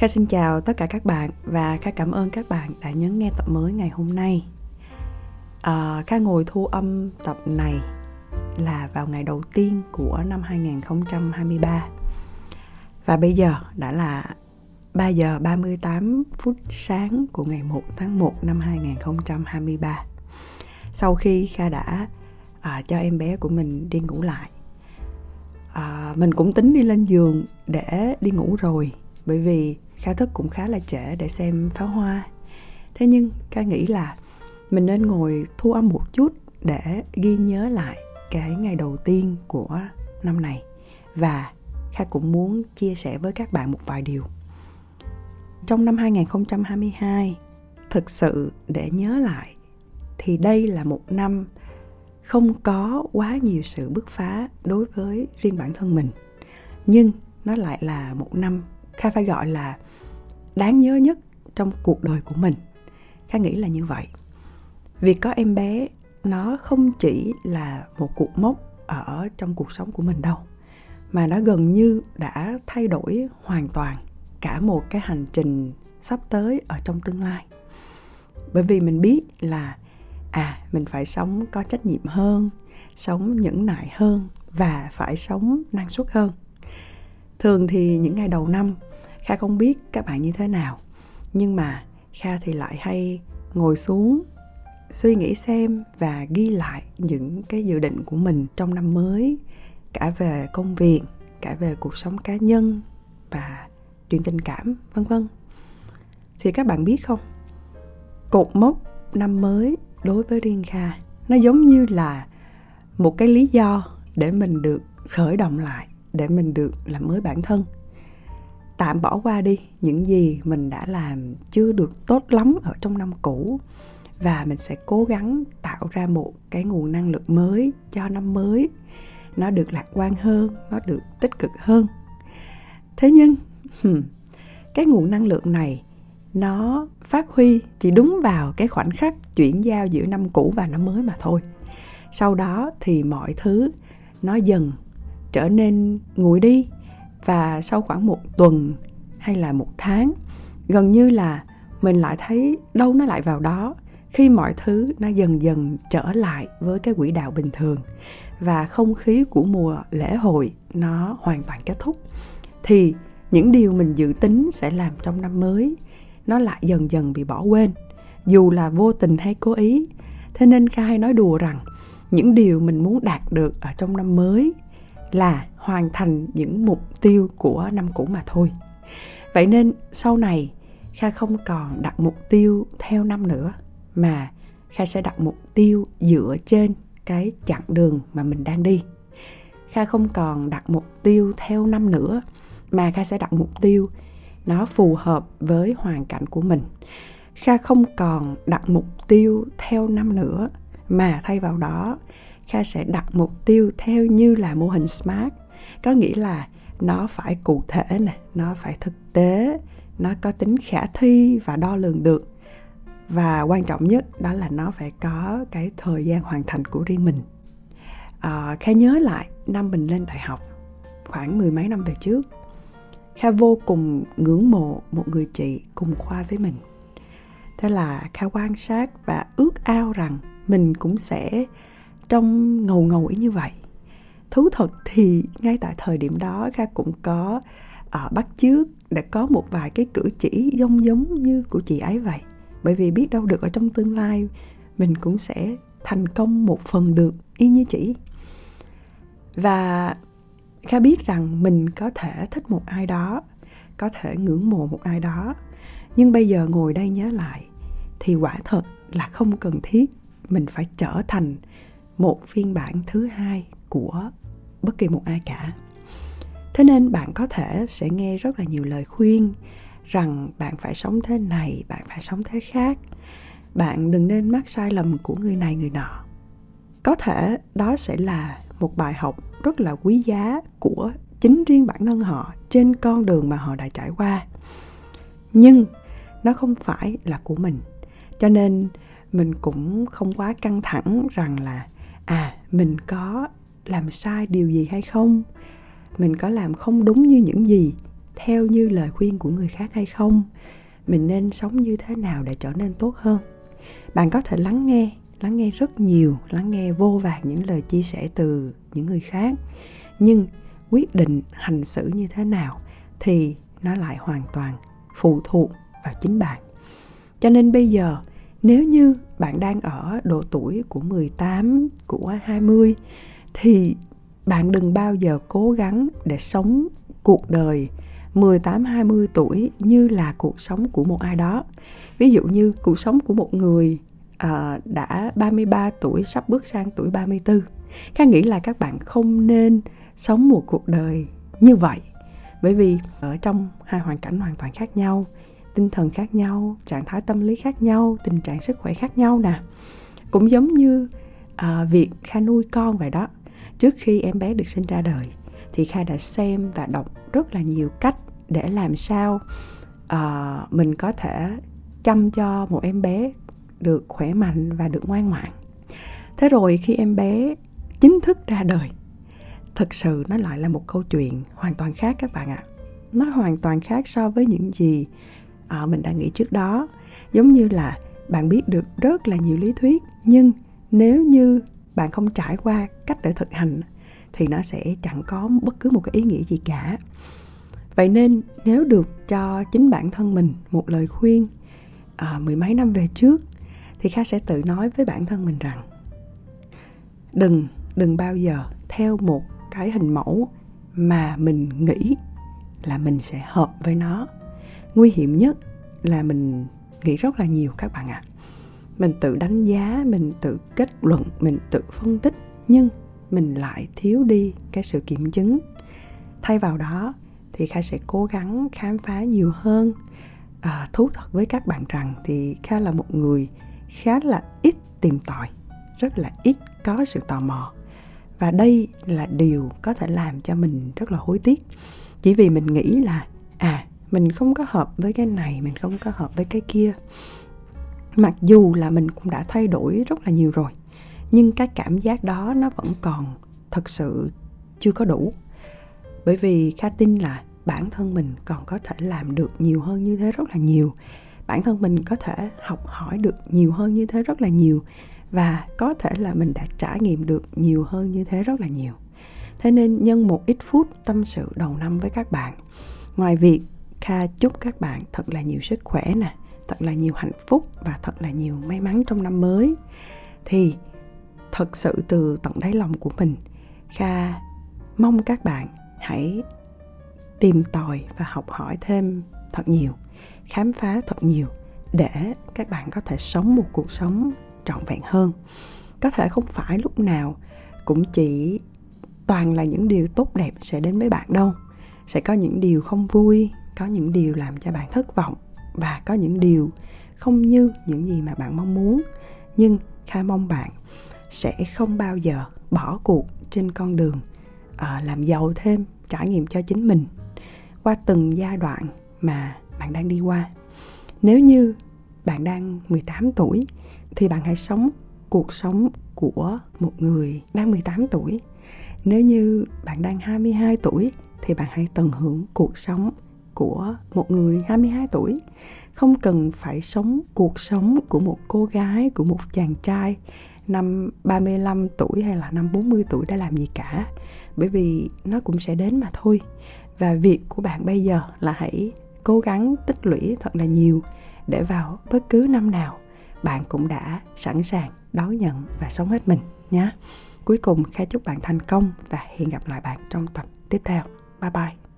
Kha xin chào tất cả các bạn và Kha cảm ơn các bạn đã nhấn nghe tập mới ngày hôm nay. À, Kha ngồi thu âm tập này là vào ngày đầu tiên của năm 2023. Và bây giờ đã là 3 giờ 38 phút sáng của ngày 1 tháng 1 năm 2023. Sau khi Kha đã à, cho em bé của mình đi ngủ lại, à, mình cũng tính đi lên giường để đi ngủ rồi bởi vì khá thức cũng khá là trễ để xem pháo hoa. Thế nhưng ca nghĩ là mình nên ngồi thu âm một chút để ghi nhớ lại cái ngày đầu tiên của năm này và Kha cũng muốn chia sẻ với các bạn một vài điều. Trong năm 2022, thực sự để nhớ lại thì đây là một năm không có quá nhiều sự bứt phá đối với riêng bản thân mình. Nhưng nó lại là một năm Kha phải gọi là đáng nhớ nhất trong cuộc đời của mình. Kha nghĩ là như vậy. Việc có em bé, nó không chỉ là một cuộc mốc ở trong cuộc sống của mình đâu, mà nó gần như đã thay đổi hoàn toàn cả một cái hành trình sắp tới ở trong tương lai bởi vì mình biết là à mình phải sống có trách nhiệm hơn, sống nhẫn nại hơn và phải sống năng suất hơn thường thì những ngày đầu năm kha không biết các bạn như thế nào. Nhưng mà kha thì lại hay ngồi xuống, suy nghĩ xem và ghi lại những cái dự định của mình trong năm mới, cả về công việc, cả về cuộc sống cá nhân và chuyện tình cảm, vân vân. Thì các bạn biết không? Cột mốc năm mới đối với riêng kha, nó giống như là một cái lý do để mình được khởi động lại, để mình được làm mới bản thân tạm bỏ qua đi những gì mình đã làm chưa được tốt lắm ở trong năm cũ. Và mình sẽ cố gắng tạo ra một cái nguồn năng lượng mới cho năm mới. Nó được lạc quan hơn, nó được tích cực hơn. Thế nhưng cái nguồn năng lượng này, nó phát huy chỉ đúng vào cái khoảnh khắc chuyển giao giữa năm cũ và năm mới mà thôi. Sau đó thì mọi thứ nó dần trở nên nguội đi và sau khoảng một tuần hay là một tháng, gần như là mình lại thấy đâu nó lại vào đó, khi mọi thứ nó dần dần trở lại với cái quỹ đạo bình thường và không khí của mùa lễ hội nó hoàn toàn kết thúc. Thì những điều mình dự tính sẽ làm trong năm mới, nó lại dần dần bị bỏ quên, dù là vô tình hay cố ý. Thế nên khai nói đùa rằng, những điều mình muốn đạt được ở trong năm mới là hoàn thành những mục tiêu của năm cũ mà thôi. Vậy nên sau này, kha không còn đặt mục tiêu theo năm nữa, mà kha sẽ đặt mục tiêu dựa trên cái chặng đường mà mình đang đi. Kha không còn đặt mục tiêu theo năm nữa, mà kha sẽ đặt mục tiêu nó phù hợp với hoàn cảnh của mình. Kha không còn đặt mục tiêu theo năm nữa, mà thay vào đó, kha sẽ đặt mục tiêu theo như là mô hình smart có nghĩa là nó phải cụ thể nè nó phải thực tế nó có tính khả thi và đo lường được. Và quan trọng nhất đó là nó phải có cái thời gian hoàn thành của riêng mình. À, kha nhớ lại năm mình lên đại học khoảng mười mấy năm về trước kha vô cùng ngưỡng mộ một người chị cùng khoa với mình. Thế là kha quan sát và ước ao rằng mình cũng sẽ trông ngầu ngầu ý như vậy thú thật thì ngay tại thời điểm đó kha cũng có ở bắt chước để có một vài cái cử chỉ giống giống như của chị ấy vậy. Bởi vì biết đâu được ở trong tương lai mình cũng sẽ thành công một phần được, y như chị. Và kha biết rằng mình có thể thích một ai đó, có thể ngưỡng mộ một ai đó. Nhưng bây giờ ngồi đây nhớ lại thì quả thật là không cần thiết mình phải trở thành một phiên bản thứ hai của bất kỳ một ai cả. Thế nên bạn có thể sẽ nghe rất là nhiều lời khuyên rằng bạn phải sống thế này, bạn phải sống thế khác. Bạn đừng nên mắc sai lầm của người này, người nọ. Có thể đó sẽ là một bài học rất là quý giá của chính riêng bản thân họ trên con đường mà họ đã trải qua. Nhưng nó không phải là của mình. Cho nên mình cũng không quá căng thẳng rằng là à mình có làm sai điều gì hay không? Mình có làm không đúng như những gì theo như lời khuyên của người khác hay không? Mình nên sống như thế nào để trở nên tốt hơn? Bạn có thể lắng nghe lắng nghe rất nhiều lắng nghe vô vàng những lời chia sẻ từ những người khác. Nhưng quyết định hành xử như thế nào thì nó lại hoàn toàn phụ thuộc vào chính bạn. Cho nên bây giờ nếu như bạn đang ở độ tuổi của 18, của 20 thì bạn đừng bao giờ cố gắng để sống cuộc đời 18 20 tuổi như là cuộc sống của một ai đó. Ví dụ như cuộc sống của một người uh, đã 33 tuổi sắp bước sang tuổi 34. Khá nghĩ là các bạn không nên sống một cuộc đời như vậy bởi vì ở trong hai hoàn cảnh hoàn toàn khác nhau tinh thần khác nhau trạng thái tâm lý khác nhau tình trạng sức khỏe khác nhau nè cũng giống như uh, việc kha nuôi con vậy đó trước khi em bé được sinh ra đời thì kha đã xem và đọc rất là nhiều cách để làm sao uh, mình có thể chăm cho một em bé được khỏe mạnh và được ngoan ngoãn. Thế rồi khi em bé chính thức ra đời thực sự nó lại là một câu chuyện hoàn toàn khác các bạn ạ. Nó hoàn toàn khác so với những gì à, mình đã nghĩ trước đó. Giống như là bạn biết được rất là nhiều lý thuyết nhưng nếu như bạn không trải qua cách để thực hành thì nó sẽ chẳng có bất cứ một cái ý nghĩa gì cả vậy nên nếu được cho chính bản thân mình một lời khuyên à, mười mấy năm về trước thì kha sẽ tự nói với bản thân mình rằng đừng đừng bao giờ theo một cái hình mẫu mà mình nghĩ là mình sẽ hợp với nó nguy hiểm nhất là mình nghĩ rất là nhiều các bạn ạ à mình tự đánh giá mình tự kết luận mình tự phân tích nhưng mình lại thiếu đi cái sự kiểm chứng. Thay vào đó thì Kha sẽ cố gắng khám phá nhiều hơn. À, thú thật với các bạn rằng thì kha là một người khá là ít tìm tòi rất là ít có sự tò mò. Và đây là điều có thể làm cho mình rất là hối tiếc. Chỉ vì mình nghĩ là à mình không có hợp với cái này mình không có hợp với cái kia mặc dù là mình cũng đã thay đổi rất là nhiều rồi, nhưng cái cảm giác đó nó vẫn còn thật sự chưa có đủ. Bởi vì kha tin là bản thân mình còn có thể làm được nhiều hơn như thế rất là nhiều. Bản thân mình có thể học hỏi được nhiều hơn như thế rất là nhiều và có thể là mình đã trải nghiệm được nhiều hơn như thế rất là nhiều. Thế nên nhân một ít phút tâm sự đầu năm với các bạn, ngoài việc kha chúc các bạn thật là nhiều sức khỏe nè thật là nhiều hạnh phúc và thật là nhiều may mắn trong năm mới. Thì thật sự từ tận đáy lòng của mình, kha, mong các bạn hãy tìm tòi và học hỏi thêm thật nhiều, khám phá thật nhiều để các bạn có thể sống một cuộc sống trọn vẹn hơn. Có thể không phải lúc nào cũng chỉ toàn là những điều tốt đẹp sẽ đến với bạn đâu. Sẽ có những điều không vui, có những điều làm cho bạn thất vọng và có những điều không như những gì mà bạn mong muốn nhưng khai mong bạn sẽ không bao giờ bỏ cuộc trên con đường à, làm giàu thêm trải nghiệm cho chính mình qua từng giai đoạn mà bạn đang đi qua nếu như bạn đang 18 tuổi thì bạn hãy sống cuộc sống của một người đang 18 tuổi. Nếu như bạn đang 22 tuổi thì bạn hãy tận hưởng cuộc sống của một người 22 tuổi. Không cần phải sống cuộc sống của một cô gái, của một chàng trai năm 35 tuổi hay là năm 40 tuổi đã làm gì cả. Bởi vì nó cũng sẽ đến mà thôi. Và việc của bạn bây giờ là hãy cố gắng tích lũy thật là nhiều để vào bất cứ năm nào bạn cũng đã sẵn sàng đón nhận và sống hết mình nhé. Cuối cùng Kha chúc bạn thành công và hẹn gặp lại bạn trong tập tiếp theo. Bye bye.